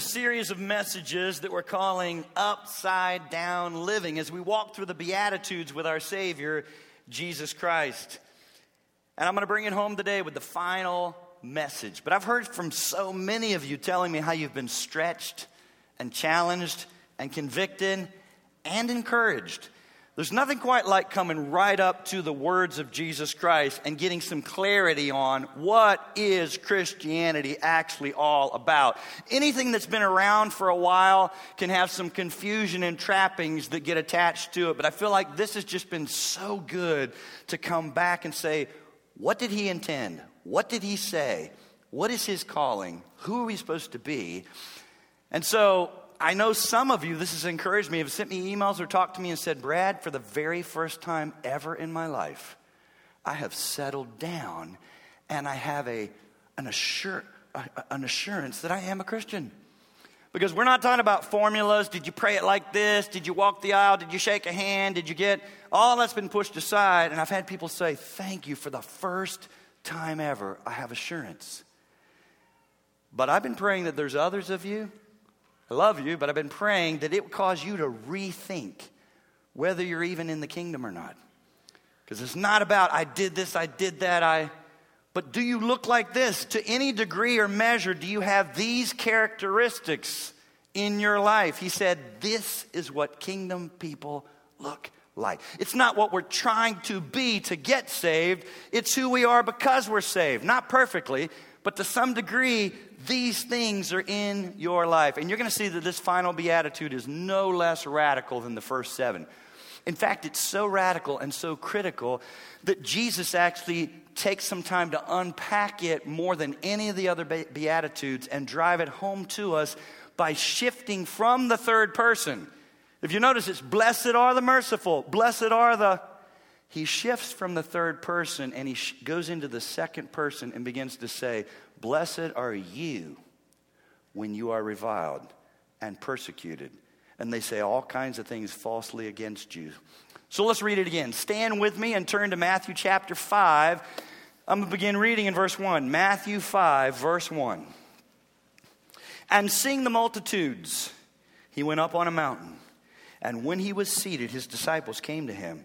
a series of messages that we're calling Upside Down Living as we walk through the Beatitudes with our Savior, Jesus Christ. And I'm going to bring it home today with the final message. But I've heard from so many of you telling me how you've been stretched and challenged and convicted and encouraged. There's nothing quite like coming right up to the words of Jesus Christ and getting some clarity on what is Christianity actually all about. Anything that's been around for a while can have some confusion and trappings that get attached to it, but I feel like this has just been so good to come back and say, what did he intend? What did he say? What is his calling? Who are we supposed to be? And so I know some of you, this has encouraged me, have sent me emails or talked to me and said, Brad, for the very first time ever in my life, I have settled down and I have a, an, assur- an assurance that I am a Christian. Because we're not talking about formulas. Did you pray it like this? Did you walk the aisle? Did you shake a hand? Did you get all that's been pushed aside? And I've had people say, Thank you for the first time ever. I have assurance. But I've been praying that there's others of you I love you, but I've been praying that it would cause you to rethink whether you're even in the kingdom or not. Because it's not about, I did this, I did that, I. But do you look like this? To any degree or measure, do you have these characteristics in your life? He said, This is what kingdom people look like. It's not what we're trying to be to get saved, it's who we are because we're saved. Not perfectly, but to some degree, these things are in your life. And you're going to see that this final beatitude is no less radical than the first seven. In fact, it's so radical and so critical that Jesus actually takes some time to unpack it more than any of the other Beatitudes and drive it home to us by shifting from the third person. If you notice, it's blessed are the merciful, blessed are the. He shifts from the third person and he sh- goes into the second person and begins to say, Blessed are you when you are reviled and persecuted. And they say all kinds of things falsely against you. So let's read it again. Stand with me and turn to Matthew chapter 5. I'm going to begin reading in verse 1. Matthew 5, verse 1. And seeing the multitudes, he went up on a mountain. And when he was seated, his disciples came to him.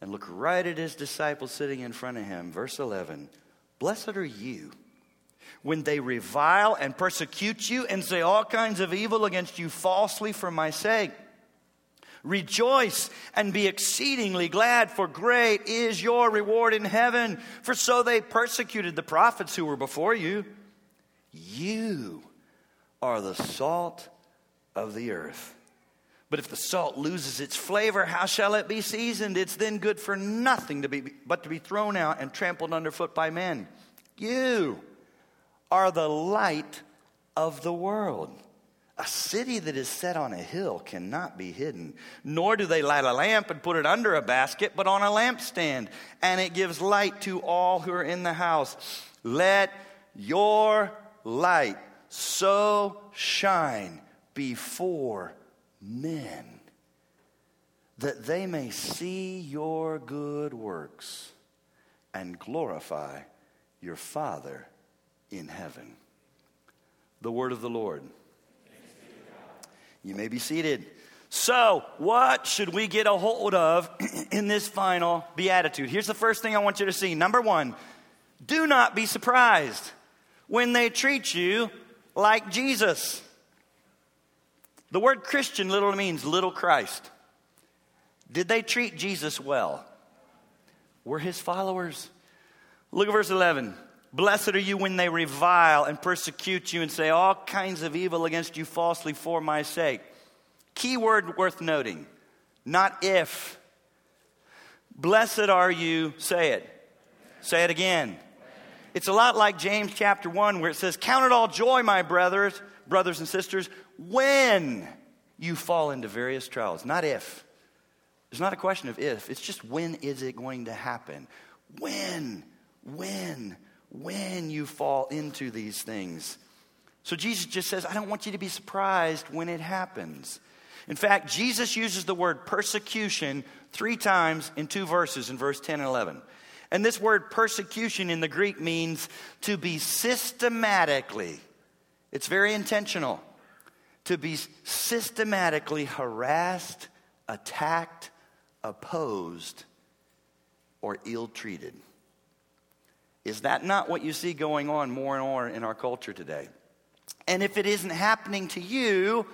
and look right at his disciples sitting in front of him. Verse 11 Blessed are you when they revile and persecute you and say all kinds of evil against you falsely for my sake. Rejoice and be exceedingly glad, for great is your reward in heaven. For so they persecuted the prophets who were before you. You are the salt of the earth. But if the salt loses its flavor, how shall it be seasoned? It's then good for nothing to be, but to be thrown out and trampled underfoot by men. You are the light of the world. A city that is set on a hill cannot be hidden, nor do they light a lamp and put it under a basket, but on a lampstand, and it gives light to all who are in the house. Let your light so shine before men that they may see your good works and glorify your Father in heaven. The word of the Lord. You may be seated. So, what should we get a hold of in this final beatitude? Here's the first thing I want you to see. Number one, do not be surprised when they treat you like Jesus. The word Christian literally means little Christ. Did they treat Jesus well? We're his followers. Look at verse 11. Blessed are you when they revile and persecute you and say all kinds of evil against you falsely for my sake. Key word worth noting, not if. Blessed are you, say it. Say it again. It's a lot like James chapter 1 where it says, Count it all joy, my brothers, brothers and sisters, when you fall into various trials, not if. It's not a question of if, it's just when is it going to happen? When, when, when you fall into these things. So Jesus just says, I don't want you to be surprised when it happens. In fact, Jesus uses the word persecution three times in two verses in verse 10 and 11. And this word persecution in the Greek means to be systematically, it's very intentional, to be systematically harassed, attacked, opposed, or ill treated. Is that not what you see going on more and more in our culture today? And if it isn't happening to you,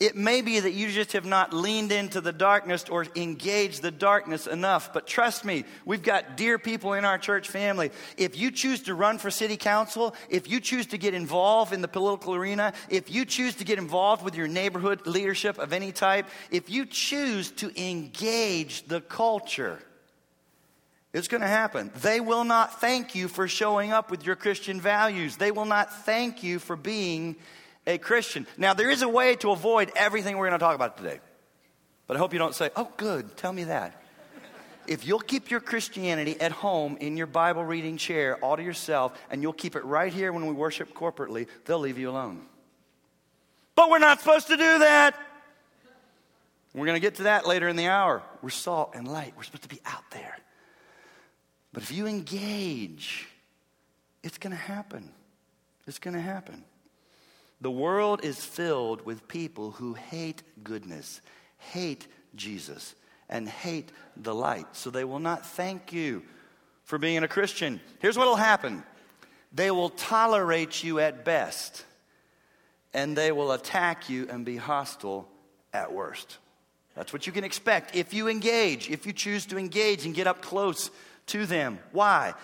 it may be that you just have not leaned into the darkness or engaged the darkness enough. But trust me, we've got dear people in our church family. If you choose to run for city council, if you choose to get involved in the political arena, if you choose to get involved with your neighborhood leadership of any type, if you choose to engage the culture, it's going to happen. They will not thank you for showing up with your Christian values. They will not thank you for being a Christian. Now, there is a way to avoid everything we're going to talk about today. But I hope you don't say, oh, good, tell me that. If you'll keep your Christianity at home in your Bible reading chair all to yourself, and you'll keep it right here when we worship corporately, they'll leave you alone. But we're not supposed to do that. We're going to get to that later in the hour. We're salt and light. We're supposed to be out there. But if you engage, it's going to happen. It's going to happen. The world is filled with people who hate goodness, hate Jesus, and hate the light. So they will not thank you for being a Christian. Here's what will happen they will tolerate you at best, and they will attack you and be hostile at worst. That's what you can expect if you engage, if you choose to engage and get up close to them. Why?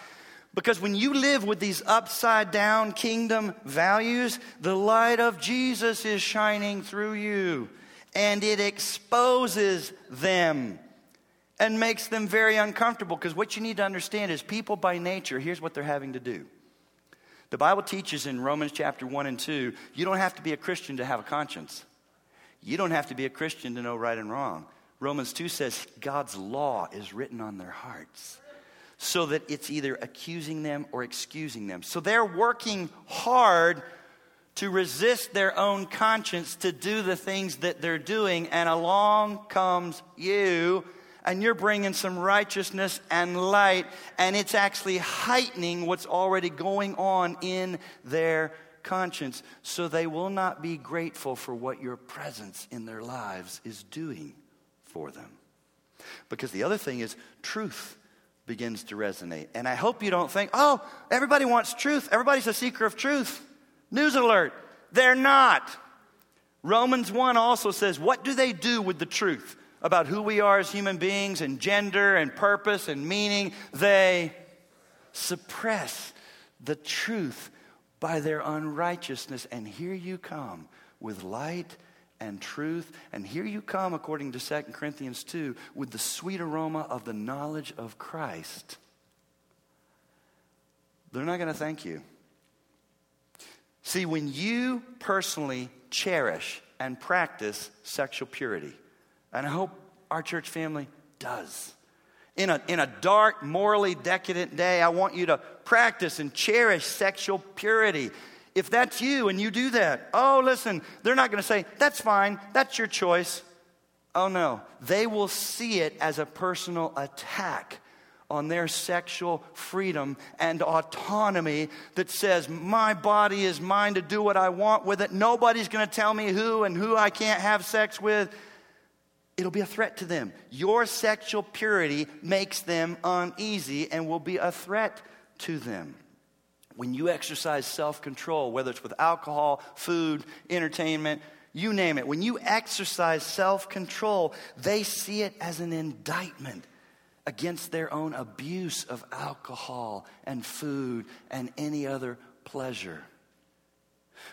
Because when you live with these upside down kingdom values, the light of Jesus is shining through you and it exposes them and makes them very uncomfortable. Because what you need to understand is people by nature, here's what they're having to do. The Bible teaches in Romans chapter 1 and 2 you don't have to be a Christian to have a conscience. You don't have to be a Christian to know right and wrong. Romans 2 says God's law is written on their hearts so that it's either accusing them or excusing them. So they're working hard to resist their own conscience to do the things that they're doing, and along comes you. And you're bringing some righteousness and light, and it's actually heightening what's already going on in their conscience. So they will not be grateful for what your presence in their lives is doing for them. Because the other thing is truth begins to resonate. And I hope you don't think, oh, everybody wants truth. Everybody's a seeker of truth. News alert. They're not. Romans 1 also says, what do they do with the truth about who we are as human beings and gender and purpose and meaning? They suppress the truth by their unrighteousness. And here you come with light and truth. And here you come, according to 2 Corinthians 2, with the sweet aroma of the knowledge of Christ. They're not going to thank you. See, when you personally cherish and practice sexual purity, and I hope our church family does. In a, in a dark, morally decadent day, I want you to practice and cherish sexual purity. If that's you and you do that, oh, listen, they're not going to say, that's fine, that's your choice. Oh, no. They will see it as a personal attack on their sexual freedom and autonomy that says, My body is mine to do what I want with it. Nobody's going to tell me who and who I can't have sex with. It'll be a threat to them. Your sexual purity makes them uneasy and will be a threat to them when you exercise self control, whether it's with alcohol, food, entertainment, you name it. When you exercise self control, they see it as an indictment against their own abuse of alcohol and food and any other pleasure.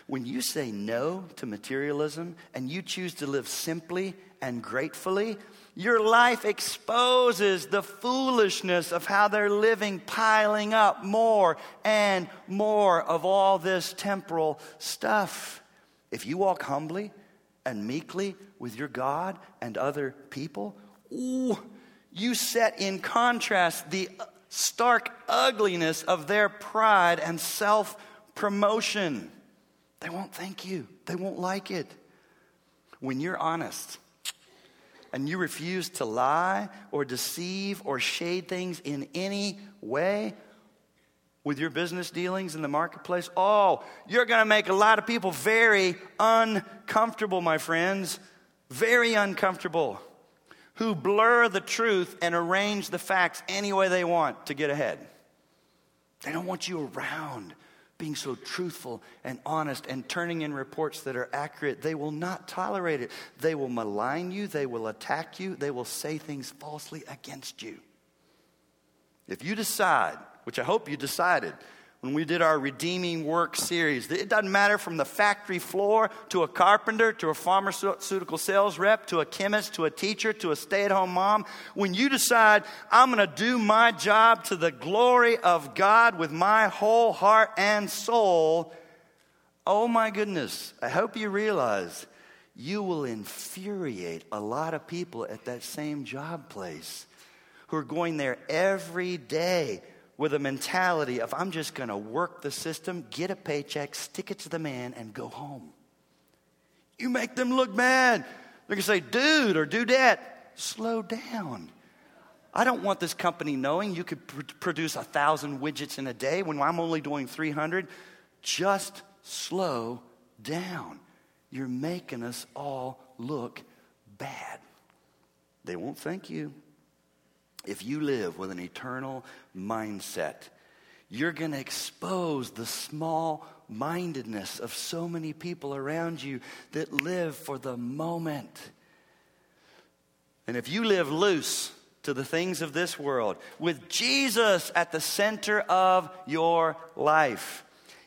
When you say no to materialism and you choose to live simply and gratefully, your life exposes the foolishness of how they're living, piling up more and more of all this temporal stuff. If you walk humbly and meekly with your God and other people, ooh, you set in contrast the stark ugliness of their pride and self promotion. They won't thank you, they won't like it. When you're honest, and you refuse to lie or deceive or shade things in any way with your business dealings in the marketplace, oh, you're going to make a lot of people very uncomfortable, my friends. Very uncomfortable. Who blur the truth and arrange the facts any way they want to get ahead. They don't want you around being so truthful and honest and turning in reports that are accurate. They will not tolerate it. They will malign you, they will attack you, they will say things falsely against you. If you decide, which I hope you decided, when we did our Redeeming Work series. It doesn't matter from the factory floor to a carpenter to a pharmaceutical sales rep to a chemist to a teacher to a stay at home mom. When you decide, I'm going to do my job to the glory of God with my whole heart and soul, oh my goodness, I hope you realize you will infuriate a lot of people at that same job place who are going there every day with a mentality of, I'm just going to work the system, get a paycheck, stick it to the man, and go home. You make them look bad. They're going to say, dude or dudette, slow down. I don't want this company knowing you could pr- produce a thousand widgets in a day when I'm only doing 300. Just slow down. You're making us all look bad. They won't thank you. If you live with an eternal mindset, you're going to expose the small mindedness of so many people around you that live for the moment. And if you live loose to the things of this world, with Jesus at the center of your life,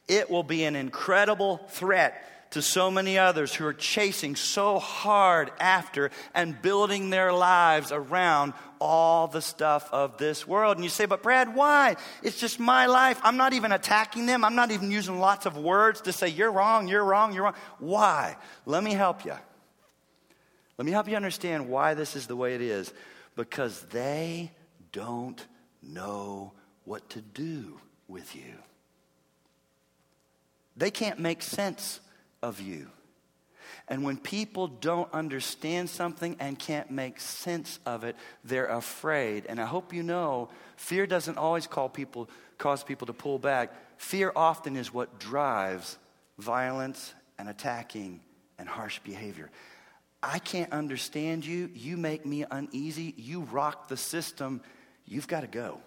it will be an incredible threat to so many others who are chasing so hard after and building their lives around all the stuff of this world. And you say, but Brad, why? It's just my life. I'm not even attacking them. I'm not even using lots of words to say, you're wrong, you're wrong, you're wrong. Why? Let me help you. Let me help you understand why this is the way it is. Because they don't know what to do with you. They can't make sense of you. And when people don't understand something and can't make sense of it, they're afraid. And I hope you know, fear doesn't always call people, cause people to pull back. Fear often is what drives violence and attacking and harsh behavior. I can't understand you. You make me uneasy. You rock the system. You've got to go.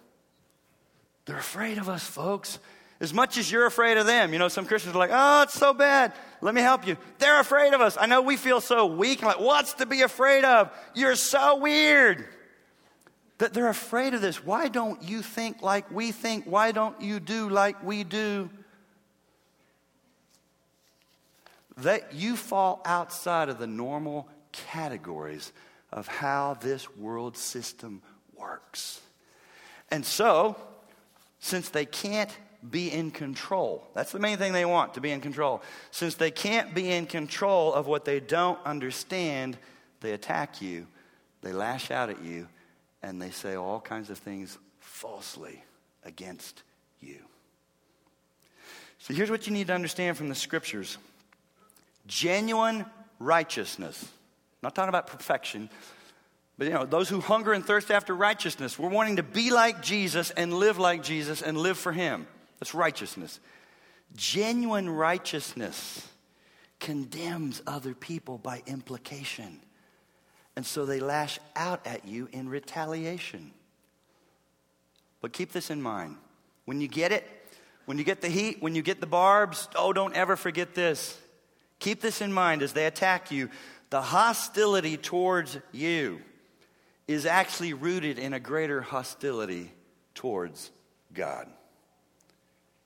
They're afraid of us, folks. As much as you're afraid of them. You know, some Christians are like, oh, it's so bad. Let me help you. They're afraid of us. I know we feel so weak. I'm like, what's to be afraid of? You're so weird. That they're afraid of this. Why don't you think like we think? Why don't you do like we do? That you fall outside of the normal categories of how this world system works. And so, since they can't be in control. That's the main thing they want, to be in control. Since they can't be in control of what they don't understand, they attack you, they lash out at you, and they say all kinds of things falsely against you. So here's what you need to understand from the scriptures genuine righteousness. I'm not talking about perfection, but you know, those who hunger and thirst after righteousness, we're wanting to be like Jesus and live like Jesus and live for Him. That's righteousness. Genuine righteousness condemns other people by implication. And so they lash out at you in retaliation. But keep this in mind. When you get it, when you get the heat, when you get the barbs, oh, don't ever forget this. Keep this in mind as they attack you. The hostility towards you is actually rooted in a greater hostility towards God.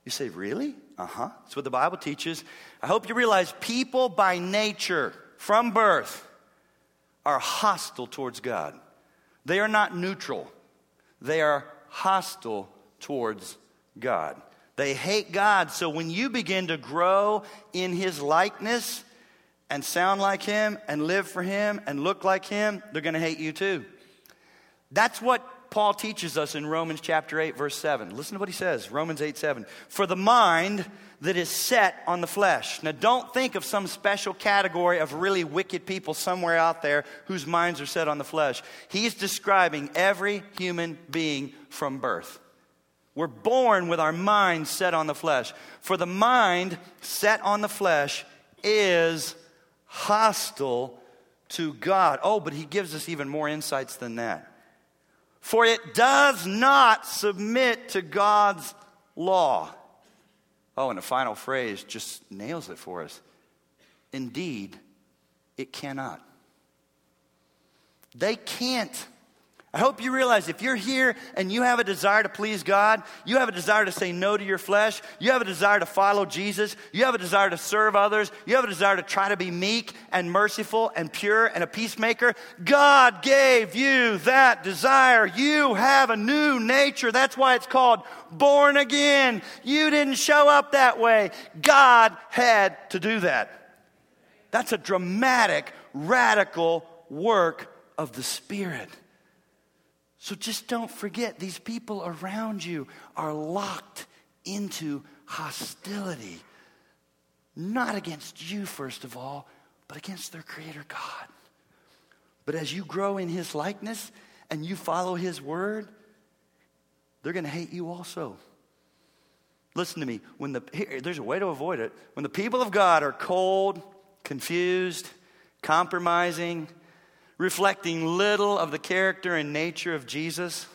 You say, Really? Uh huh. That's what the Bible teaches. I hope you realize people by nature, from birth, are hostile towards God. They are not neutral, they are hostile towards God. They hate God. So when you begin to grow in His likeness and sound like Him and live for Him and look like Him, they're going to hate you too. That's what Paul teaches us in Romans chapter 8, verse 7. Listen to what he says Romans 8, 7. For the mind that is set on the flesh. Now, don't think of some special category of really wicked people somewhere out there whose minds are set on the flesh. He's describing every human being from birth. We're born with our mind set on the flesh. For the mind set on the flesh is hostile to God. Oh, but he gives us even more insights than that. For it does not submit to God's law. Oh, and the final phrase just nails it for us. Indeed, it cannot. They can't I hope you realize if you're here and you have a desire to please God, you have a desire to say no to your flesh, you have a desire to follow Jesus, you have a desire to serve others, you have a desire to try to be meek and merciful and pure and a peacemaker, God gave you that desire. You have a new nature. That's why it's called born again. You didn't show up that way. God had to do that. That's a dramatic, radical work of the Spirit. So just don't forget, these people around you are locked into hostility. Not against you, first of all, but against their Creator God. But as you grow in His likeness and you follow His word, they're going to hate you also. Listen to me. When the, here, there's a way to avoid it. When the people of God are cold, confused, compromising, reflecting little of the character and nature of Jesus,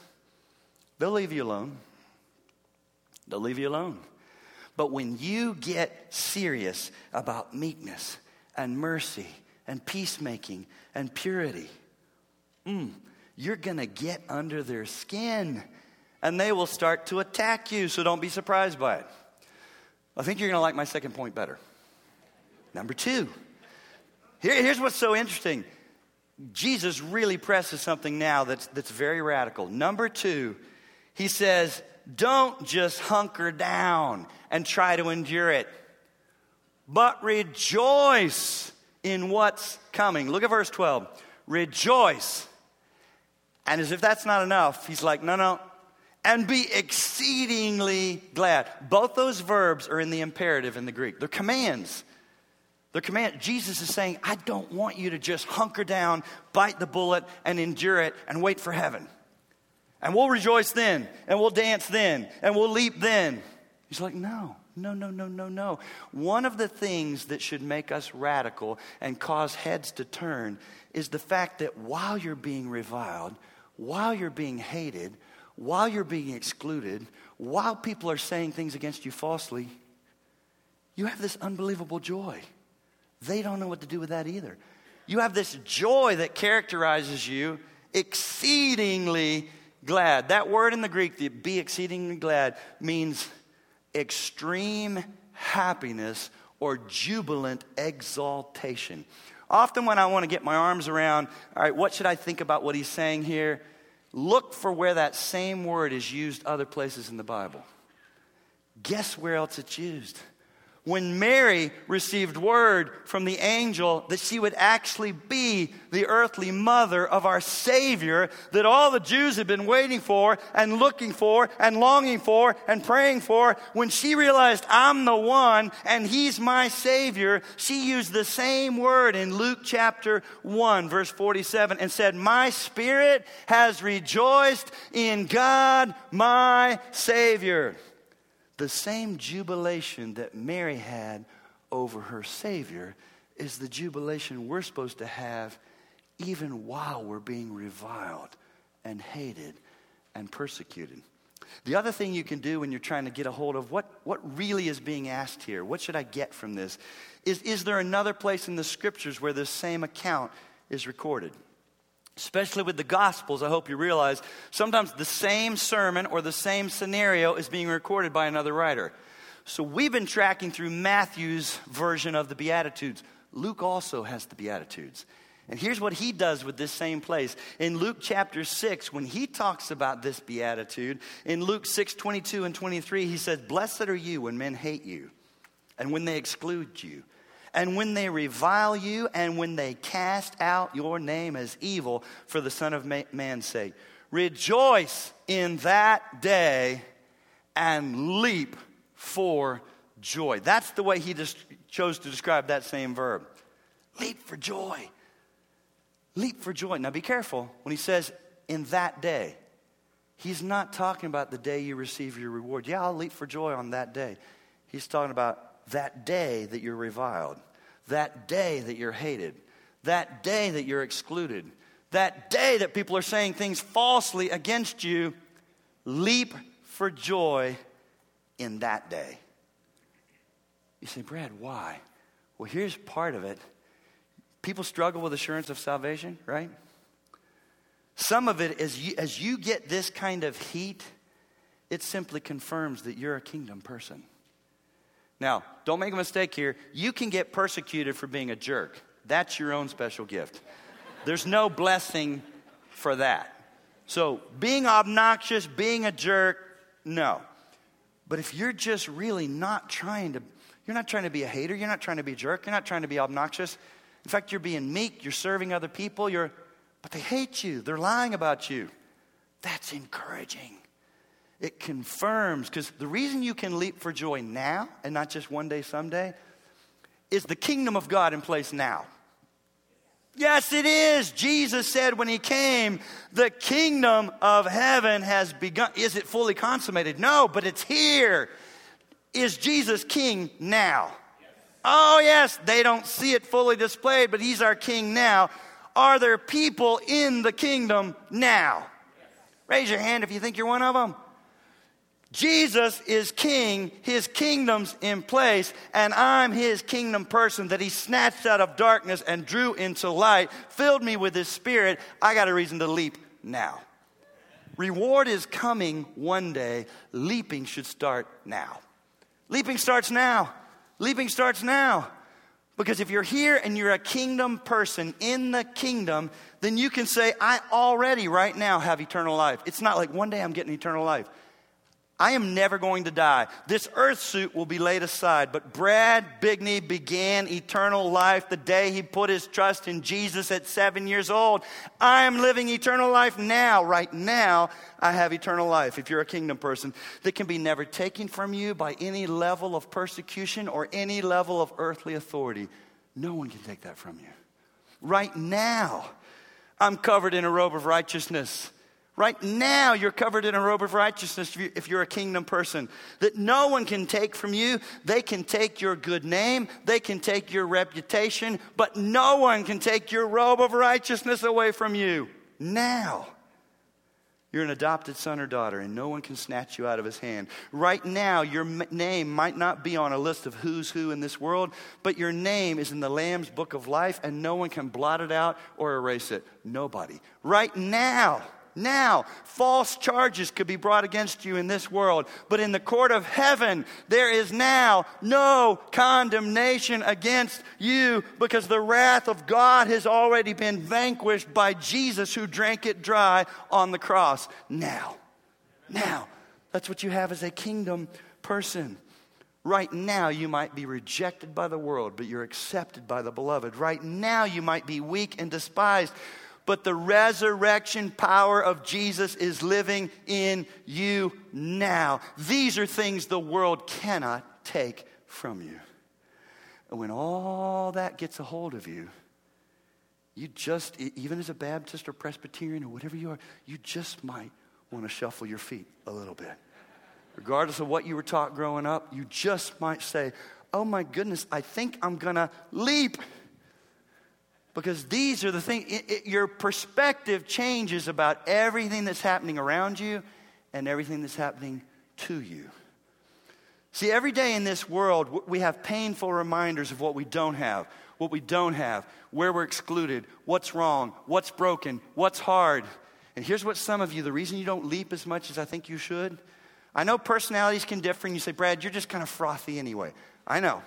they'll leave you alone. They'll leave you alone. But when you get serious about meekness and mercy and peacemaking and purity, mm, you're going to get under their skin and they will start to attack you. So don't be surprised by it. I think you're going to like my second point better. Number two. Here, here's what's so interesting Jesus really presses something now that's, that's very radical. Number two, he says, don't just hunker down and try to endure it, but rejoice in what's coming. Look at verse 12. Rejoice. And as if that's not enough, he's like, no, no, and be exceedingly glad. Both those verbs are in the imperative in the Greek, they're commands. The command, Jesus is saying, I don't want you to just hunker down, bite the bullet, and endure it and wait for heaven. And we'll rejoice then, and we'll dance then, and we'll leap then. He's like, no, no, no, no, no, no. One of the things that should make us radical and cause heads to turn is the fact that while you're being reviled, while you're being hated, while you're being excluded, while people are saying things against you falsely, you have this unbelievable joy. They don't know what to do with that either. You have this joy that characterizes you, exceedingly glad. That word in the Greek, the be exceedingly glad, means extreme happiness or jubilant exaltation. Often, when I want to get my arms around, all right, what should I think about what he's saying here? Look for where that same word is used other places in the Bible. Guess where else it's used? When Mary received word from the angel that she would actually be the earthly mother of our Savior that all the Jews had been waiting for and looking for and longing for and praying for, when she realized I'm the one and He's my Savior, she used the same word in Luke chapter 1, verse 47, and said, My spirit has rejoiced in God, my Savior the same jubilation that Mary had over her Savior is the jubilation we're supposed to have even while we're being reviled and hated and persecuted. The other thing you can do when you're trying to get a hold of what, what really is being asked here, what should I get from this, is is there another place in the scriptures where this same account is recorded? Especially with the Gospels, I hope you realize sometimes the same sermon or the same scenario is being recorded by another writer. So we've been tracking through Matthew's version of the Beatitudes. Luke also has the Beatitudes. And here's what he does with this same place. In Luke chapter 6, when he talks about this beatitude, in Luke 6 22 and 23, he says, Blessed are you when men hate you, and when they exclude you, and when they revile you, and when they cast out your name as evil for the Son of Man's sake. Rejoice in that day and leap for joy. That's the way he just chose to describe that same verb. Leap for joy. Leap for joy. Now be careful when he says, in that day. He's not talking about the day you receive your reward. Yeah, I'll leap for joy on that day. He's talking about that day that you're reviled, that day that you're hated, that day that you're excluded, that day that people are saying things falsely against you. Leap for joy in that day. You say, Brad, why? Well, here's part of it. People struggle with assurance of salvation, right? Some of it is you, as you get this kind of heat, it simply confirms that you're a kingdom person. Now, don't make a mistake here. You can get persecuted for being a jerk. That's your own special gift. There's no blessing for that. So, being obnoxious, being a jerk, no. But if you're just really not trying to, you're not trying to be a hater, you're not trying to be a jerk, you're not trying to be obnoxious, in fact, you're being meek, you're serving other people, you're, but they hate you, they're lying about you. That's encouraging. It confirms, because the reason you can leap for joy now and not just one day, someday, is the kingdom of God in place now. Yes, it is. Jesus said when he came, the kingdom of heaven has begun. Is it fully consummated? No, but it's here. Is Jesus king now? Oh, yes, they don't see it fully displayed, but he's our king now. Are there people in the kingdom now? Raise your hand if you think you're one of them. Jesus is king, his kingdom's in place, and I'm his kingdom person that he snatched out of darkness and drew into light, filled me with his spirit. I got a reason to leap now. Reward is coming one day. Leaping should start now. Leaping starts now. Leaping starts now. Because if you're here and you're a kingdom person in the kingdom, then you can say, I already right now have eternal life. It's not like one day I'm getting eternal life. I am never going to die. This earth suit will be laid aside. But Brad Bigney began eternal life the day he put his trust in Jesus at seven years old. I am living eternal life now. Right now, I have eternal life. If you're a kingdom person, that can be never taken from you by any level of persecution or any level of earthly authority. No one can take that from you. Right now, I'm covered in a robe of righteousness. Right now, you're covered in a robe of righteousness if you're a kingdom person. That no one can take from you. They can take your good name, they can take your reputation, but no one can take your robe of righteousness away from you. Now. You're an adopted son or daughter, and no one can snatch you out of his hand. Right now, your name might not be on a list of who's who in this world, but your name is in the Lamb's book of life, and no one can blot it out or erase it. Nobody. Right now now. False charges could be brought against you in this world, but in the court of heaven, there is now no condemnation against you because the wrath of God has already been vanquished by Jesus who drank it dry on the cross. Now. Now. That's what you have as a kingdom person. Right now, you might be rejected by the world, but you're accepted by the beloved. Right now, you might be weak and despised, but the resurrection power of Jesus is living in you now. These are things the world cannot take from you. And when all that gets a hold of you, you just, even as a Baptist or Presbyterian or whatever you are, you just might want to shuffle your feet a little bit. Regardless of what you were taught growing up, you just might say, Oh my goodness, I think I'm going to leap because these are the things, it, it, your perspective changes about everything that's happening around you, and everything that's happening to you. See, every day in this world, we have painful reminders of what we don't have, what we don't have, where we're excluded, what's wrong, what's broken, what's hard. And here's what some of you, the reason you don't leap as much as I think you should. I know personalities can differ, and you say, Brad, you're just kind of frothy anyway. I know.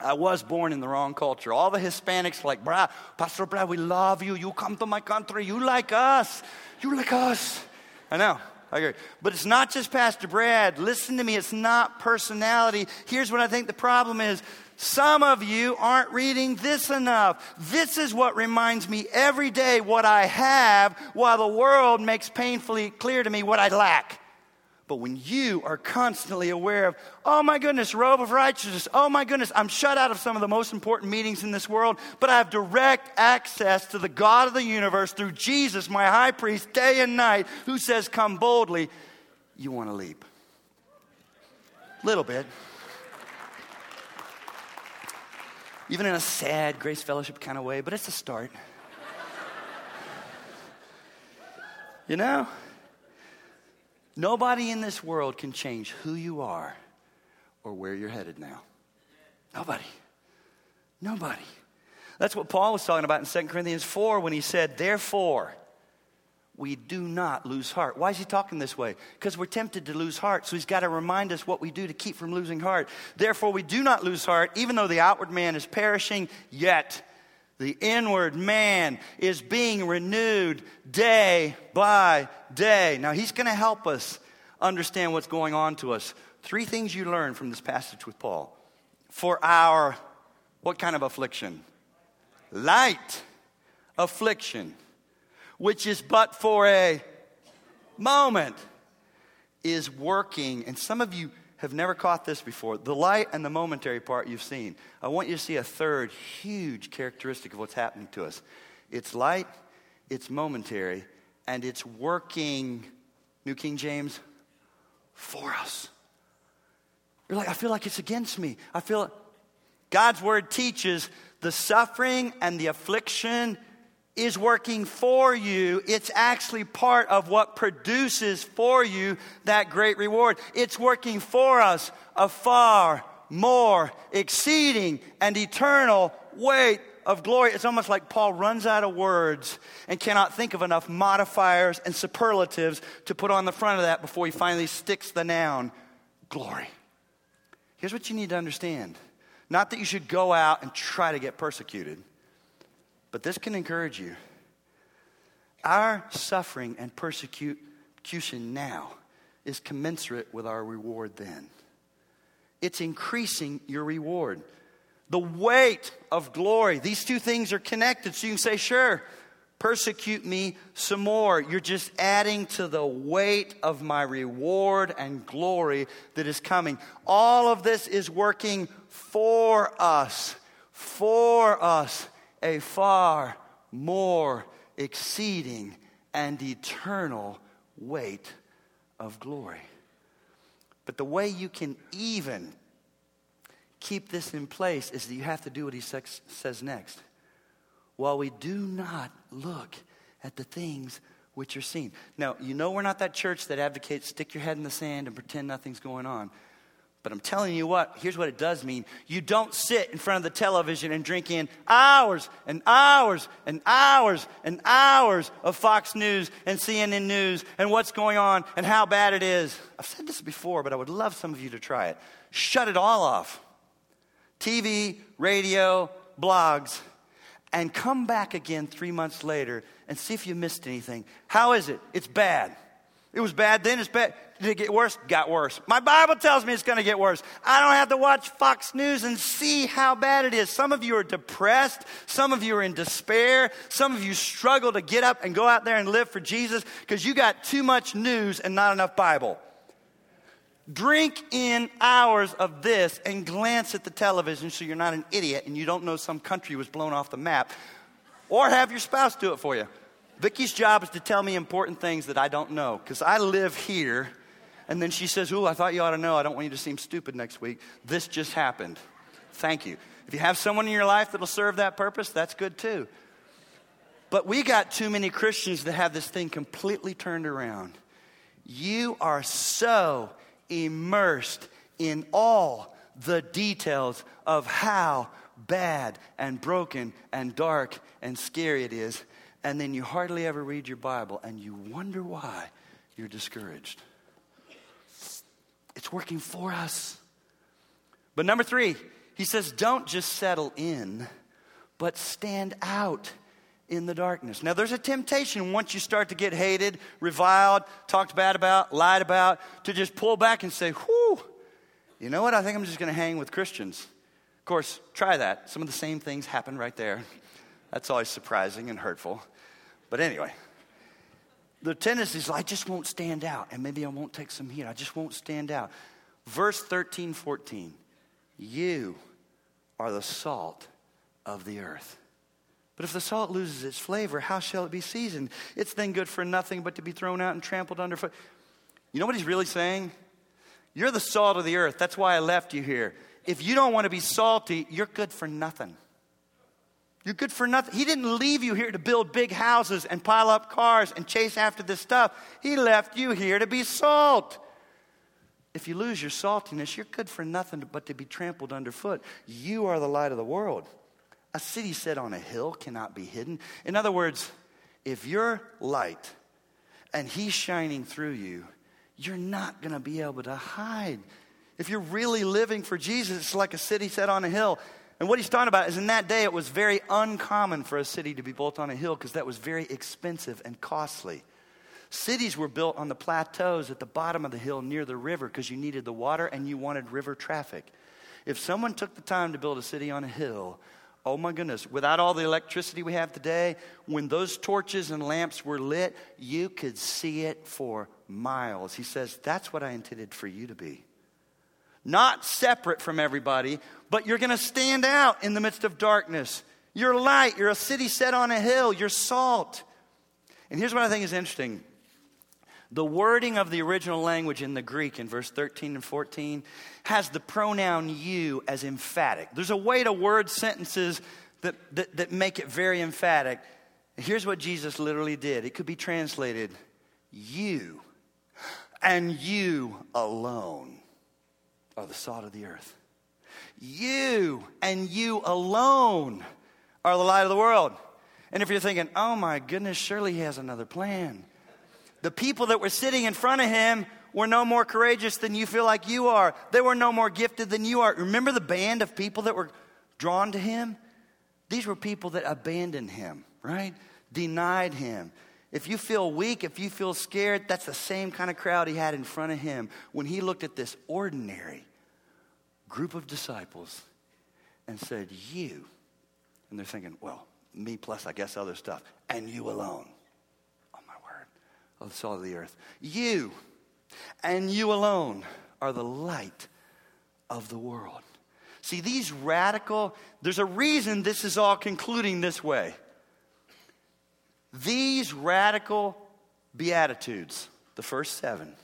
I was born in the wrong culture. All the Hispanics like, Brad, Pastor Brad, we love you. You come to my country. You like us. You like us. I know. I agree. But it's not just Pastor Brad. Listen to me, it's not personality. Here's what I think the problem is some of you aren't reading this enough. This is what reminds me every day what I have, while the world makes painfully clear to me what I lack. But when you are constantly aware of, oh my goodness, robe of righteousness, oh my goodness, I'm shut out of some of the most important meetings in this world, but I have direct access to the God of the universe through Jesus, my high priest, day and night, who says, come boldly, you want to leap. Little bit. Even in a sad Grace Fellowship kind of way, but it's a start. you know? Nobody in this world can change who you are or where you're headed now. Nobody. Nobody. That's what Paul was talking about in 2 Corinthians 4 when he said, Therefore, we do not lose heart. Why is he talking this way? Because we're tempted to lose heart. So he's got to remind us what we do to keep from losing heart. Therefore, we do not lose heart, even though the outward man is perishing, yet the inward man is being renewed day by day. Now, he's going to help us understand what's going on to us. Three things you learn from this passage with Paul. For our, what kind of affliction? Light affliction, which is but for a moment, is working. And some of you have never caught this before. The light and the momentary part you've seen. I want you to see a third huge characteristic of what's happening to us it's light, it's momentary, and it's working, New King James, for us. You're like, I feel like it's against me. I feel God's word teaches the suffering and the affliction is working for you, it's actually part of what produces for you that great reward. It's working for us a far more exceeding and eternal weight of glory. It's almost like Paul runs out of words and cannot think of enough modifiers and superlatives to put on the front of that before he finally sticks the noun glory. Here's what you need to understand not that you should go out and try to get persecuted. But this can encourage you. Our suffering and persecution now is commensurate with our reward then. It's increasing your reward. The weight of glory, these two things are connected. So you can say, sure, persecute me some more. You're just adding to the weight of my reward and glory that is coming. All of this is working for us, for us a far more exceeding and eternal weight of glory. But the way you can even keep this in place is that you have to do what he says next. While we do not look at the things which are seen. Now, you know we're not that church that advocates stick your head in the sand and pretend nothing's going on. But I'm telling you what, here's what it does mean. You don't sit in front of the television and drink in hours and hours and hours and hours of Fox News and CNN News and what's going on and how bad it is. I've said this before, but I would love some of you to try it. Shut it all off TV, radio, blogs, and come back again three months later and see if you missed anything. How is it? It's bad. It was bad then, it's bad. Did it get worse? Got worse. My Bible tells me it's going to get worse. I don't have to watch Fox News and see how bad it is. Some of you are depressed. Some of you are in despair. Some of you struggle to get up and go out there and live for Jesus because you got too much news and not enough Bible. Drink in hours of this and glance at the television so you're not an idiot and you don't know some country was blown off the map. Or have your spouse do it for you. Vicky's job is to tell me important things that I don't know because I live here. And then she says, Ooh, I thought you ought to know. I don't want you to seem stupid next week. This just happened. Thank you. If you have someone in your life that'll serve that purpose, that's good too. But we got too many Christians that have this thing completely turned around. You are so immersed in all the details of how bad and broken and dark and scary it is. And then you hardly ever read your Bible and you wonder why you're discouraged. It's working for us. But number three, he says, don't just settle in, but stand out in the darkness. Now, there's a temptation once you start to get hated, reviled, talked bad about, lied about, to just pull back and say, whew, you know what? I think I'm just going to hang with Christians. Of course, try that. Some of the same things happen right there. That's always surprising and hurtful. But anyway, the tendency is I just won't stand out, and maybe I won't take some heat. I just won't stand out. Verse 13, 14. You are the salt of the earth. But if the salt loses its flavor, how shall it be seasoned? It's then good for nothing but to be thrown out and trampled underfoot. You know what he's really saying? You're the salt of the earth. That's why I left you here. If you don't want to be salty, you're good for nothing. You're good for nothing. He didn't leave you here to build big houses and pile up cars and chase after this stuff. He left you here to be salt. If you lose your saltiness, you're good for nothing but to be trampled underfoot. You are the light of the world. A city set on a hill cannot be hidden. In other words, if you're light and He's shining through you, you're not going to be able to hide. If you're really living for Jesus, it's like a city set on a hill. And what he's talking about is in that day, it was very uncommon for a city to be built on a hill because that was very expensive and costly. Cities were built on the plateaus at the bottom of the hill near the river because you needed the water and you wanted river traffic. If someone took the time to build a city on a hill, Oh my goodness, without all the electricity we have today, when those torches and lamps were lit, you could see it for miles. He says, That's what I intended for you to be. Not separate from everybody, but you're going to stand out in the midst of darkness. You're light, you're a city set on a hill, you're salt. And here's what I think is interesting the wording of the original language in the Greek in verse 13 and 14 has the pronoun you as emphatic. There's a way to word sentences that, that, that make it very emphatic. Here's what Jesus literally did it could be translated you and you alone are the salt of the earth. You and you alone are the light of the world. And if you're thinking, oh my goodness, surely he has another plan the people that were sitting in front of him were no more courageous than you feel like you are. They were no more gifted than you are. Remember the band of people that were drawn to him? These were people that abandoned him, right? Denied him. If you feel weak, if you feel scared, that's the same kind of crowd he had in front of him when he looked at this ordinary group of disciples and said, You. And they're thinking, Well, me plus, I guess, other stuff, and you alone Oh, my word, of the salt of the earth. You and you alone are the light of the world. See, these radical, there's a reason this is all concluding this way. These radical beatitudes, the first seven,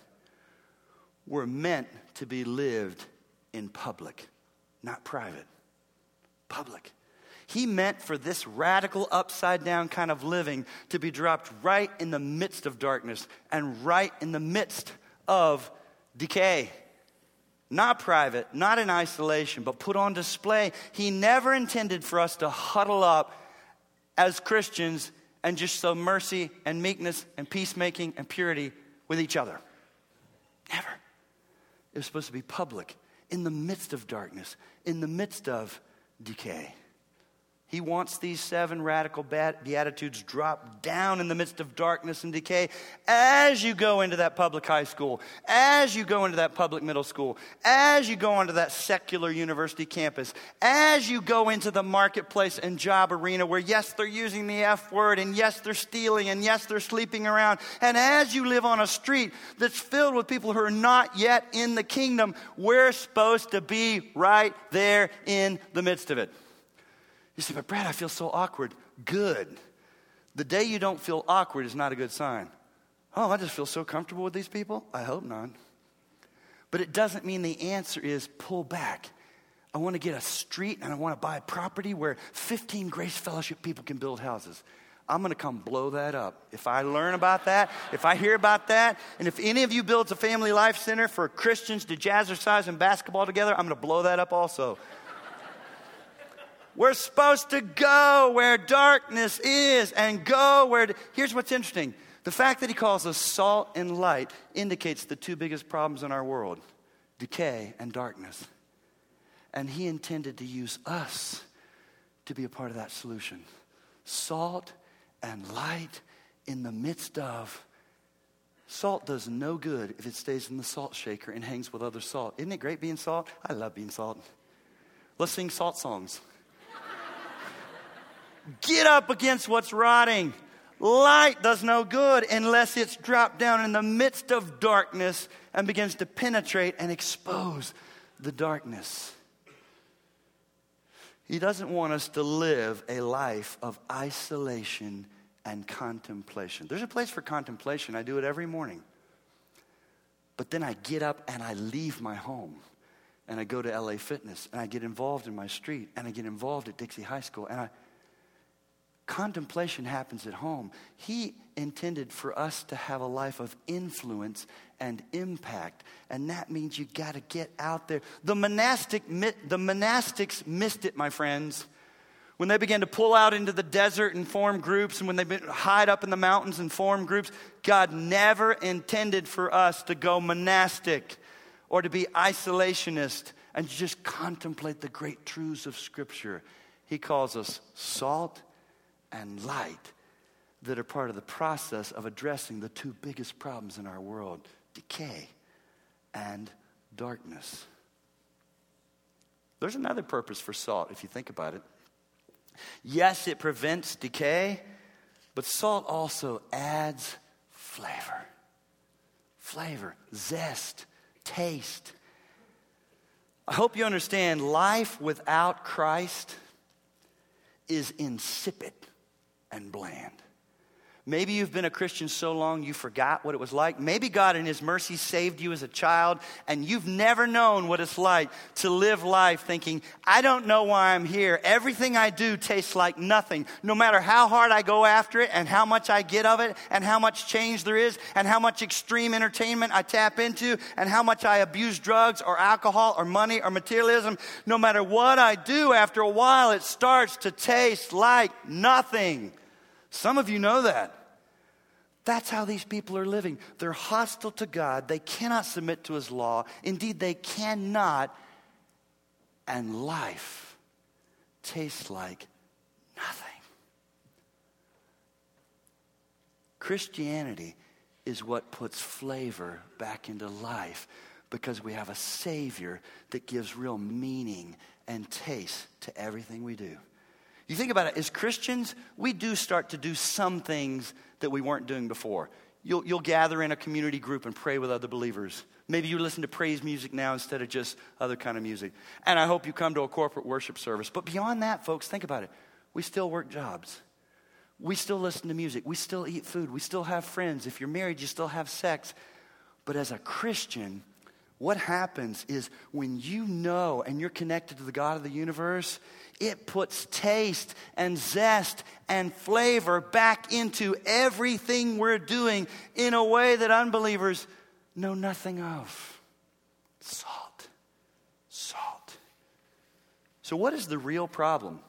were meant to be lived in public, not private. Public. He meant for this radical upside down kind of living to be dropped right in the midst of darkness and right in the midst of decay. Not private, not in isolation, but put on display. He never intended for us to huddle up as Christians and just show mercy and meekness and peacemaking and purity with each other. Never. It was supposed to be public, in the midst of darkness, in the midst of decay. He wants these seven radical beatitudes dropped down in the midst of darkness and decay as you go into that public high school, as you go into that public middle school, as you go onto that secular university campus, as you go into the marketplace and job arena where, yes, they're using the F word, and yes, they're stealing, and yes, they're sleeping around, and as you live on a street that's filled with people who are not yet in the kingdom, we're supposed to be right there in the midst of it. You say, but Brad, I feel so awkward. Good. The day you don't feel awkward is not a good sign. Oh, I just feel so comfortable with these people? I hope not. But it doesn't mean the answer is pull back. I want to get a street and I want to buy property where 15 Grace Fellowship people can build houses. I'm going to come blow that up. If I learn about that, if I hear about that, and if any of you builds a family life center for Christians to jazzercise and basketball together, I'm going to blow that up also. We're supposed to go where darkness is and go where. Here's what's interesting the fact that he calls us salt and light indicates the two biggest problems in our world decay and darkness. And he intended to use us to be a part of that solution. Salt and light in the midst of. Salt does no good if it stays in the salt shaker and hangs with other salt. Isn't it great being salt? I love being salt. Let's sing salt songs. Get up against what's rotting. Light does no good unless it's dropped down in the midst of darkness and begins to penetrate and expose the darkness. He doesn't want us to live a life of isolation and contemplation. There's a place for contemplation. I do it every morning. But then I get up and I leave my home and I go to LA Fitness and I get involved in my street and I get involved at Dixie High School and I Contemplation happens at home. He intended for us to have a life of influence and impact, and that means you got to get out there. The monastic the monastics missed it, my friends. When they began to pull out into the desert and form groups, and when they hide up in the mountains and form groups, God never intended for us to go monastic or to be isolationist and just contemplate the great truths of Scripture. He calls us salt and light that are part of the process of addressing the two biggest problems in our world decay and darkness. There's another purpose for salt if you think about it. Yes, it prevents decay, but salt also adds flavor. Flavor, zest, taste. I hope you understand life without Christ is insipid and bland. Maybe you've been a Christian so long you forgot what it was like. Maybe God, in His mercy, saved you as a child and you've never known what it's like to live life thinking, I don't know why I'm here. Everything I do tastes like nothing. No matter how hard I go after it and how much I get of it and how much change there is and how much extreme entertainment I tap into and how much I abuse drugs or alcohol or money or materialism, no matter what I do, after a while it starts to taste like nothing. Some of you know that. That's how these people are living. They're hostile to God. They cannot submit to His law. Indeed, they cannot. And life tastes like nothing. Christianity is what puts flavor back into life because we have a Savior that gives real meaning and taste to everything we do. You think about it, as Christians, we do start to do some things that we weren't doing before. You'll, you'll gather in a community group and pray with other believers. Maybe you listen to praise music now instead of just other kind of music. And I hope you come to a corporate worship service. But beyond that, folks, think about it. We still work jobs. We still listen to music. We still eat food. We still have friends. If you're married, you still have sex. But as a Christian, what happens is when you know and you're connected to the God of the universe, it puts taste and zest and flavor back into everything we're doing in a way that unbelievers know nothing of. Salt. Salt. So, what is the real problem?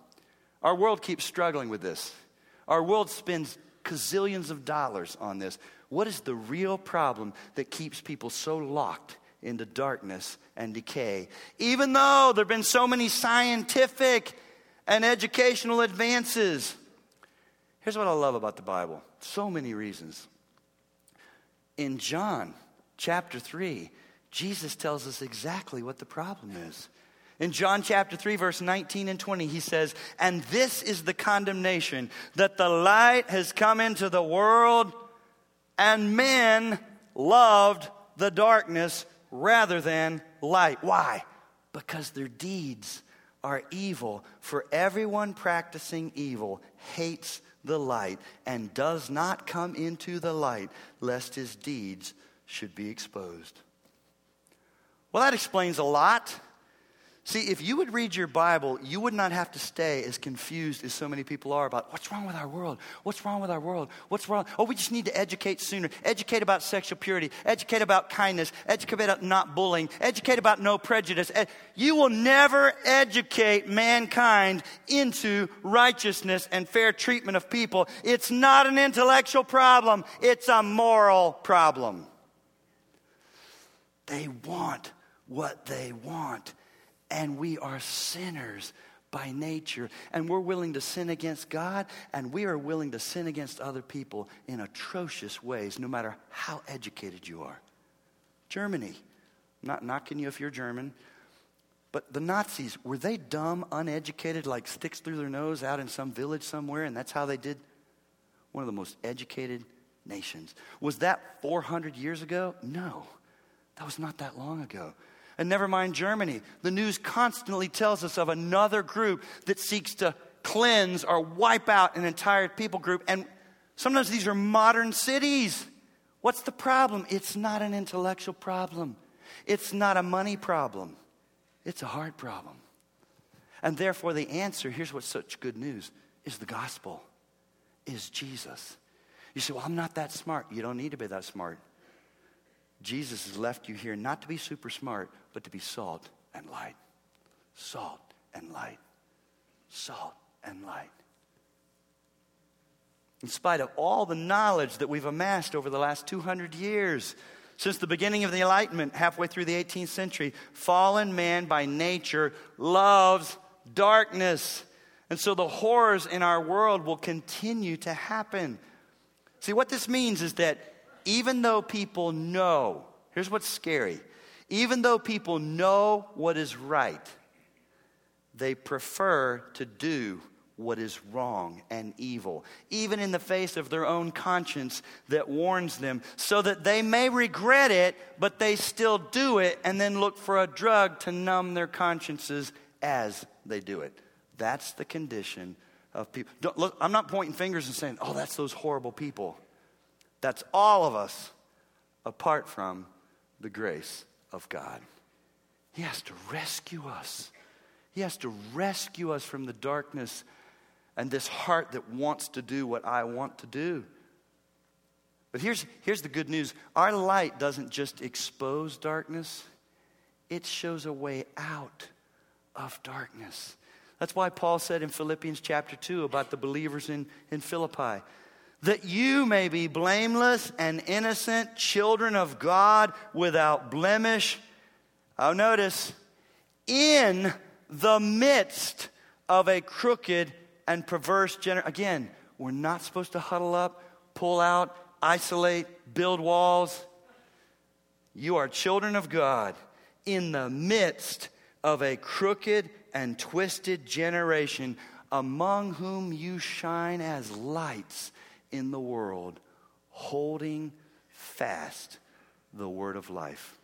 Our world keeps struggling with this. Our world spends gazillions of dollars on this. What is the real problem that keeps people so locked into darkness and decay. Even though there have been so many scientific and educational advances. Here's what I love about the Bible so many reasons. In John chapter 3, Jesus tells us exactly what the problem is. In John chapter 3, verse 19 and 20, he says, And this is the condemnation that the light has come into the world, and men loved the darkness rather than light. Why? Because their deeds are evil, for everyone practicing evil hates the light and does not come into the light, lest his deeds should be exposed. Well, that explains a lot. See, if you would read your Bible, you would not have to stay as confused as so many people are about what's wrong with our world? What's wrong with our world? What's wrong? Oh, we just need to educate sooner. Educate about sexual purity. Educate about kindness. Educate about not bullying. Educate about no prejudice. You will never educate mankind into righteousness and fair treatment of people. It's not an intellectual problem, it's a moral problem. They want what they want and we are sinners by nature. And we're willing to sin against God, and we are willing to sin against other people in atrocious ways, no matter how educated you are. Germany, I'm not knocking you if you're German, but the Nazis, were they dumb, uneducated, like sticks through their nose out in some village somewhere, and that's how they did? One of the most educated nations. Was that 400 years ago? No, that was not that long ago. And never mind Germany. The news constantly tells us of another group that seeks to cleanse or wipe out an entire people group. And sometimes these are modern cities. What's the problem? It's not an intellectual problem, it's not a money problem, it's a heart problem. And therefore, the answer here's what's such good news is the gospel, is Jesus. You say, Well, I'm not that smart. You don't need to be that smart. Jesus has left you here not to be super smart, but to be salt and light. Salt and light. Salt and light. In spite of all the knowledge that we've amassed over the last 200 years, since the beginning of the Enlightenment, halfway through the 18th century, fallen man by nature loves darkness. And so the horrors in our world will continue to happen. See, what this means is that even though people know, here's what's scary even though people know what is right, they prefer to do what is wrong and evil, even in the face of their own conscience that warns them, so that they may regret it, but they still do it and then look for a drug to numb their consciences as they do it. That's the condition of people. Look, I'm not pointing fingers and saying, oh, that's those horrible people. That's all of us apart from the grace of God. He has to rescue us. He has to rescue us from the darkness and this heart that wants to do what I want to do. But here's, here's the good news our light doesn't just expose darkness, it shows a way out of darkness. That's why Paul said in Philippians chapter 2 about the believers in, in Philippi that you may be blameless and innocent, children of God without blemish. Oh, notice, in the midst of a crooked and perverse generation. Again, we're not supposed to huddle up, pull out, isolate, build walls. You are children of God in the midst of a crooked and twisted generation among whom you shine as lights in the world holding fast the word of life.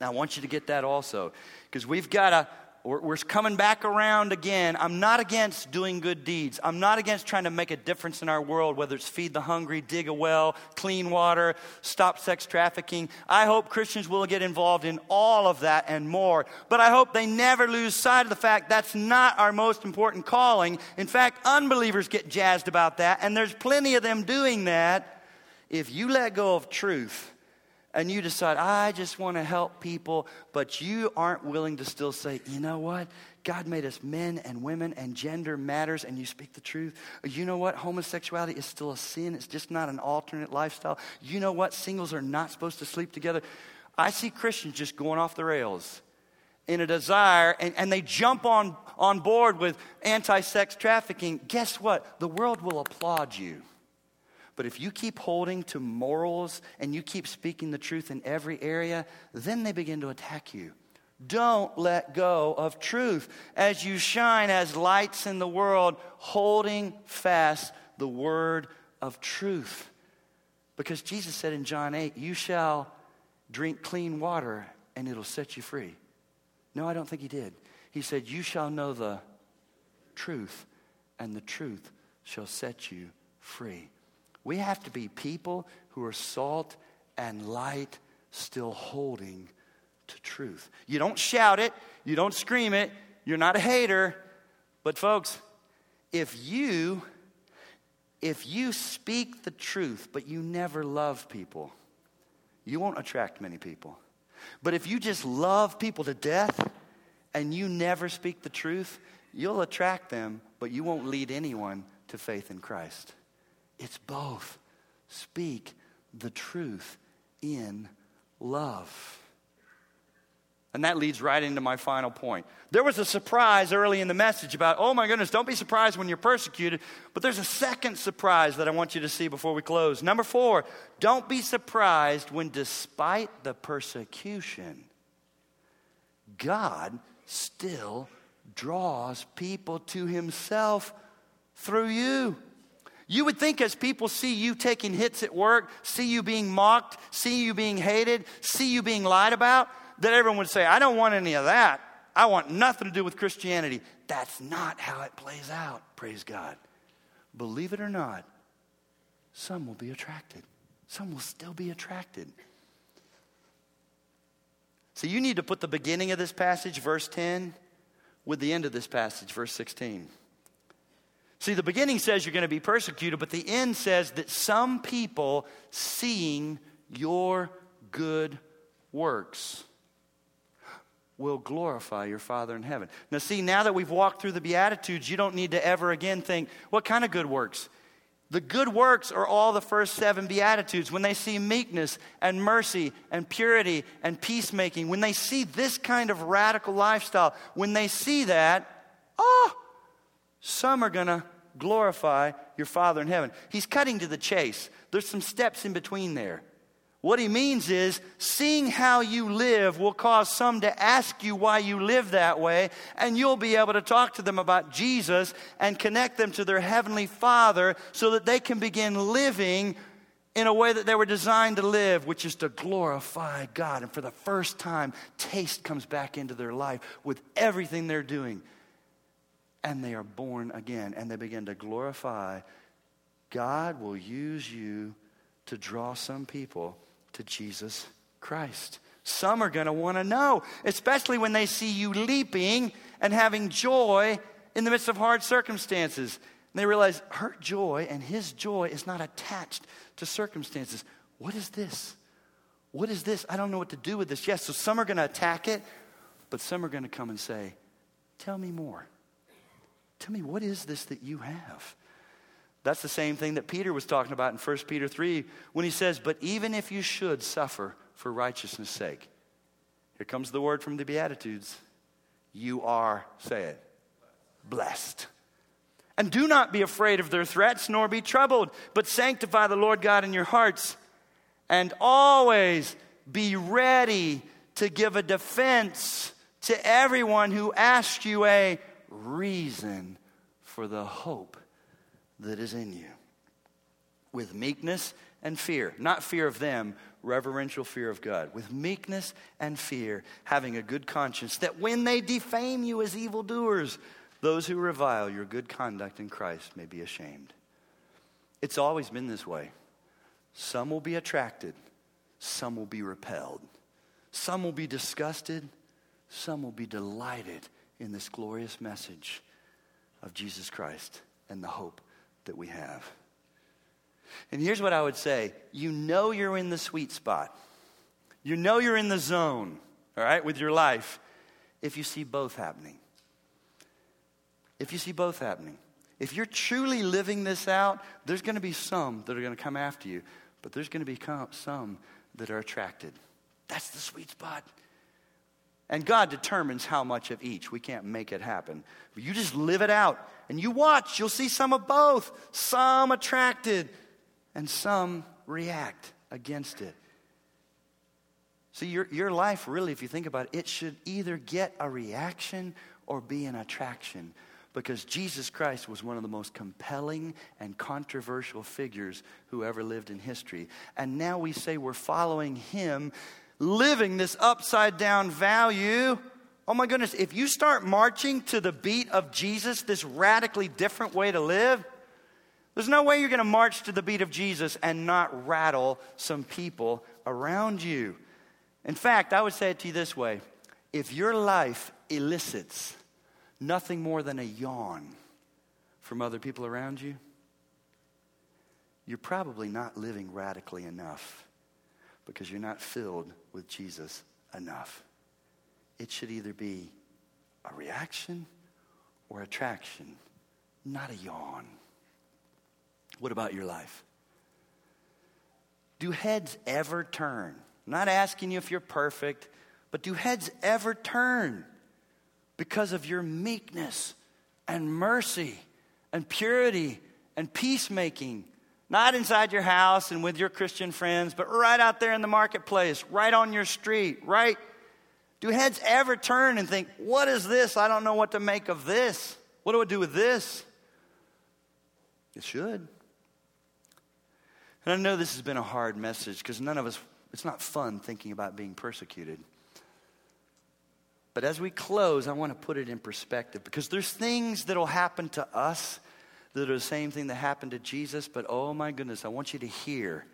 Now, I want you to get that also, because we've got to we're, we're coming back around again. I'm not against doing good deeds. I'm not against trying to make a difference in our world, whether it's feed the hungry, dig a well, clean water, stop sex trafficking. I hope Christians will get involved in all of that and more. But I hope they never lose sight of the fact that's not our most important calling. In fact, unbelievers get jazzed about that, and there's plenty of them doing that. If you let go of truth, and you decide, I just want to help people, but you aren't willing to still say, you know what? God made us men and women, and gender matters, and you speak the truth. You know what? Homosexuality is still a sin, it's just not an alternate lifestyle. You know what? Singles are not supposed to sleep together. I see Christians just going off the rails in a desire, and, and they jump on, on board with anti sex trafficking. Guess what? The world will applaud you. But if you keep holding to morals and you keep speaking the truth in every area, then they begin to attack you. Don't let go of truth as you shine as lights in the world, holding fast the word of truth. Because Jesus said in John 8, You shall drink clean water and it'll set you free. No, I don't think he did. He said, You shall know the truth, and the truth shall set you free. We have to be people who are salt and light, still holding to truth. You don't shout it, you don't scream it, you're not a hater. But folks, if you if you speak the truth but you never love people, you won't attract many people. But if you just love people to death and you never speak the truth, you'll attract them, but you won't lead anyone to faith in Christ. It's both. Speak the truth in love. And that leads right into my final point. There was a surprise early in the message about, oh my goodness, don't be surprised when you're persecuted. But there's a second surprise that I want you to see before we close. Number four, don't be surprised when, despite the persecution, God still draws people to himself through you. You would think as people see you taking hits at work, see you being mocked, see you being hated, see you being lied about, that everyone would say, I don't want any of that. I want nothing to do with Christianity. That's not how it plays out, praise God. Believe it or not, some will be attracted. Some will still be attracted. So you need to put the beginning of this passage, verse 10, with the end of this passage, verse 16. See, the beginning says you're going to be persecuted, but the end says that some people seeing your good works will glorify your Father in heaven. Now, see, now that we've walked through the Beatitudes, you don't need to ever again think, what kind of good works? The good works are all the first seven Beatitudes. When they see meekness and mercy and purity and peacemaking, when they see this kind of radical lifestyle, when they see that, oh, some are going to glorify your Father in heaven. He's cutting to the chase. There's some steps in between there. What he means is, seeing how you live will cause some to ask you why you live that way, and you'll be able to talk to them about Jesus and connect them to their Heavenly Father so that they can begin living in a way that they were designed to live, which is to glorify God. And for the first time, taste comes back into their life with everything they're doing. And they are born again, and they begin to glorify. God will use you to draw some people to Jesus Christ. Some are going to want to know, especially when they see you leaping and having joy in the midst of hard circumstances. And they realize her joy and his joy is not attached to circumstances. What is this? What is this? I don't know what to do with this. Yes, so some are going to attack it, but some are going to come and say, Tell me more. Tell me, what is this that you have? That's the same thing that Peter was talking about in 1 Peter 3 when he says, But even if you should suffer for righteousness' sake, here comes the word from the Beatitudes. You are, say it, blessed. And do not be afraid of their threats, nor be troubled, but sanctify the Lord God in your hearts, and always be ready to give a defense to everyone who asks you a reason for the hope that is in you. With meekness and fear, not fear of them, reverential fear of God. With meekness and fear, having a good conscience, that when they defame you as evildoers, those who revile your good conduct in Christ may be ashamed. It's always been this way. Some will be attracted, some will be repelled, some will be disgusted, some will be delighted in this glorious message of Jesus Christ and the hope that we have. And here's what I would say you know you're in the sweet spot, you know you're in the zone, all right, with your life, if you see both happening. If you see both happening. If you're truly living this out, there's going to be some that are going to come after you, but there's going to be some that are attracted. That's the sweet spot. And God determines how much of each. We can't make it happen. But you just live it out and you watch. You'll see some of both. Some attracted and some react against it. See, your, your life, really, if you think about it, it should either get a reaction or be an attraction. Because Jesus Christ was one of the most compelling and controversial figures who ever lived in history. And now we say we're following him living this upside down value. Oh my goodness, if you start marching to the beat of Jesus, this radically different way to live, there's no way you're going to march to the beat of Jesus and not rattle some people around you. In fact, I would say it to you this way if your life elicits nothing more than a yawn from other people around you, you're probably not living radically enough because you're not filled with Jesus enough. It should either be a reaction or attraction, not a yawn. What about your life? Do heads ever turn? I'm not asking you if you're perfect, but do heads ever turn because of your meekness and mercy and purity and peacemaking? Not inside your house and with your Christian friends, but right out there in the marketplace, right on your street, right? Do heads ever turn and think, what is this? I don't know what to make of this. What do I do with this? It should. And I know this has been a hard message because none of us, it's not fun thinking about being persecuted. But as we close, I want to put it in perspective because there's things that will happen to us that are the same thing that happened to Jesus, but oh my goodness, I want you to hear.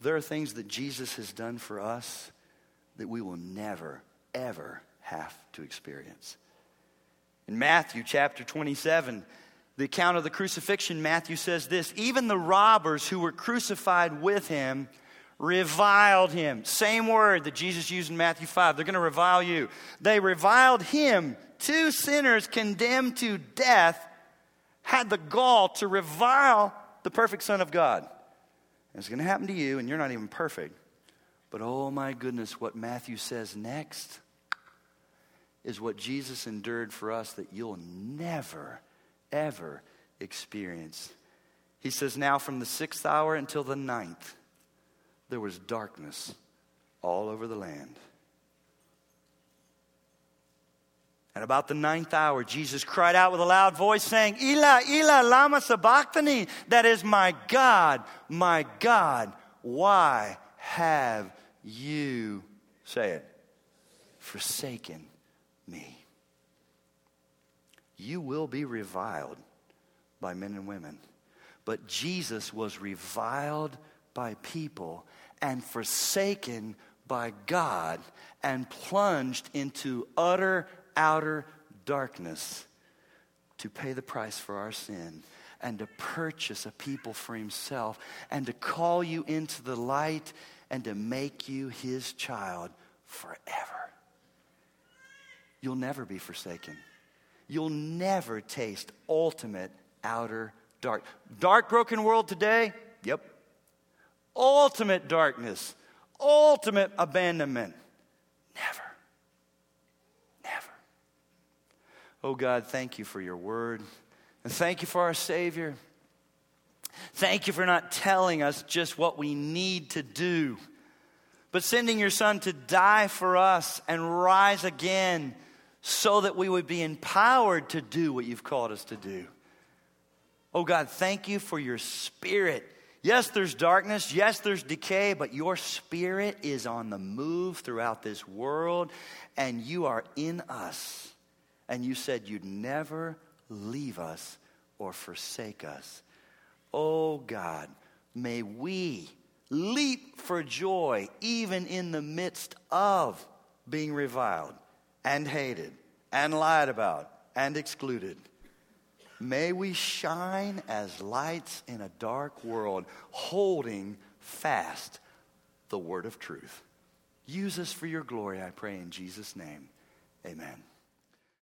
There are things that Jesus has done for us that we will never, ever have to experience. In Matthew chapter 27, the account of the crucifixion, Matthew says this Even the robbers who were crucified with him reviled him. Same word that Jesus used in Matthew 5. They're going to revile you. They reviled him. Two sinners condemned to death had the gall to revile the perfect Son of God. And it's going to happen to you, and you're not even perfect. But oh my goodness, what Matthew says next is what Jesus endured for us that you'll never ever experience. He says, Now from the sixth hour until the ninth, there was darkness all over the land. And about the ninth hour, Jesus cried out with a loud voice, saying, Ela, Ela, Lama Sabachthani. That is, my God, my God, why have you, say it, forsaken me? you will be reviled by men and women. But Jesus was reviled by people and forsaken by God and plunged into utter, outer darkness to pay the price for our sin and to purchase a people for himself and to call you into the light and to make you his child forever. You'll never be forsaken you'll never taste ultimate outer dark. Dark, broken world today? Yep. Ultimate darkness, ultimate abandonment. Never. Oh God, thank you for your word. And thank you for our Savior. Thank you for not telling us just what we need to do, but sending your Son to die for us and rise again so that we would be empowered to do what you've called us to do. Oh God, thank you for your spirit. Yes, there's darkness. Yes, there's decay, but your spirit is on the move throughout this world, and you are in us. And you said you'd never leave us or forsake us. Oh God, may we leap for joy even in the midst of being reviled and hated and lied about and excluded. May we shine as lights in a dark world, holding fast the word of truth. Use us for your glory, I pray in Jesus' name. Amen.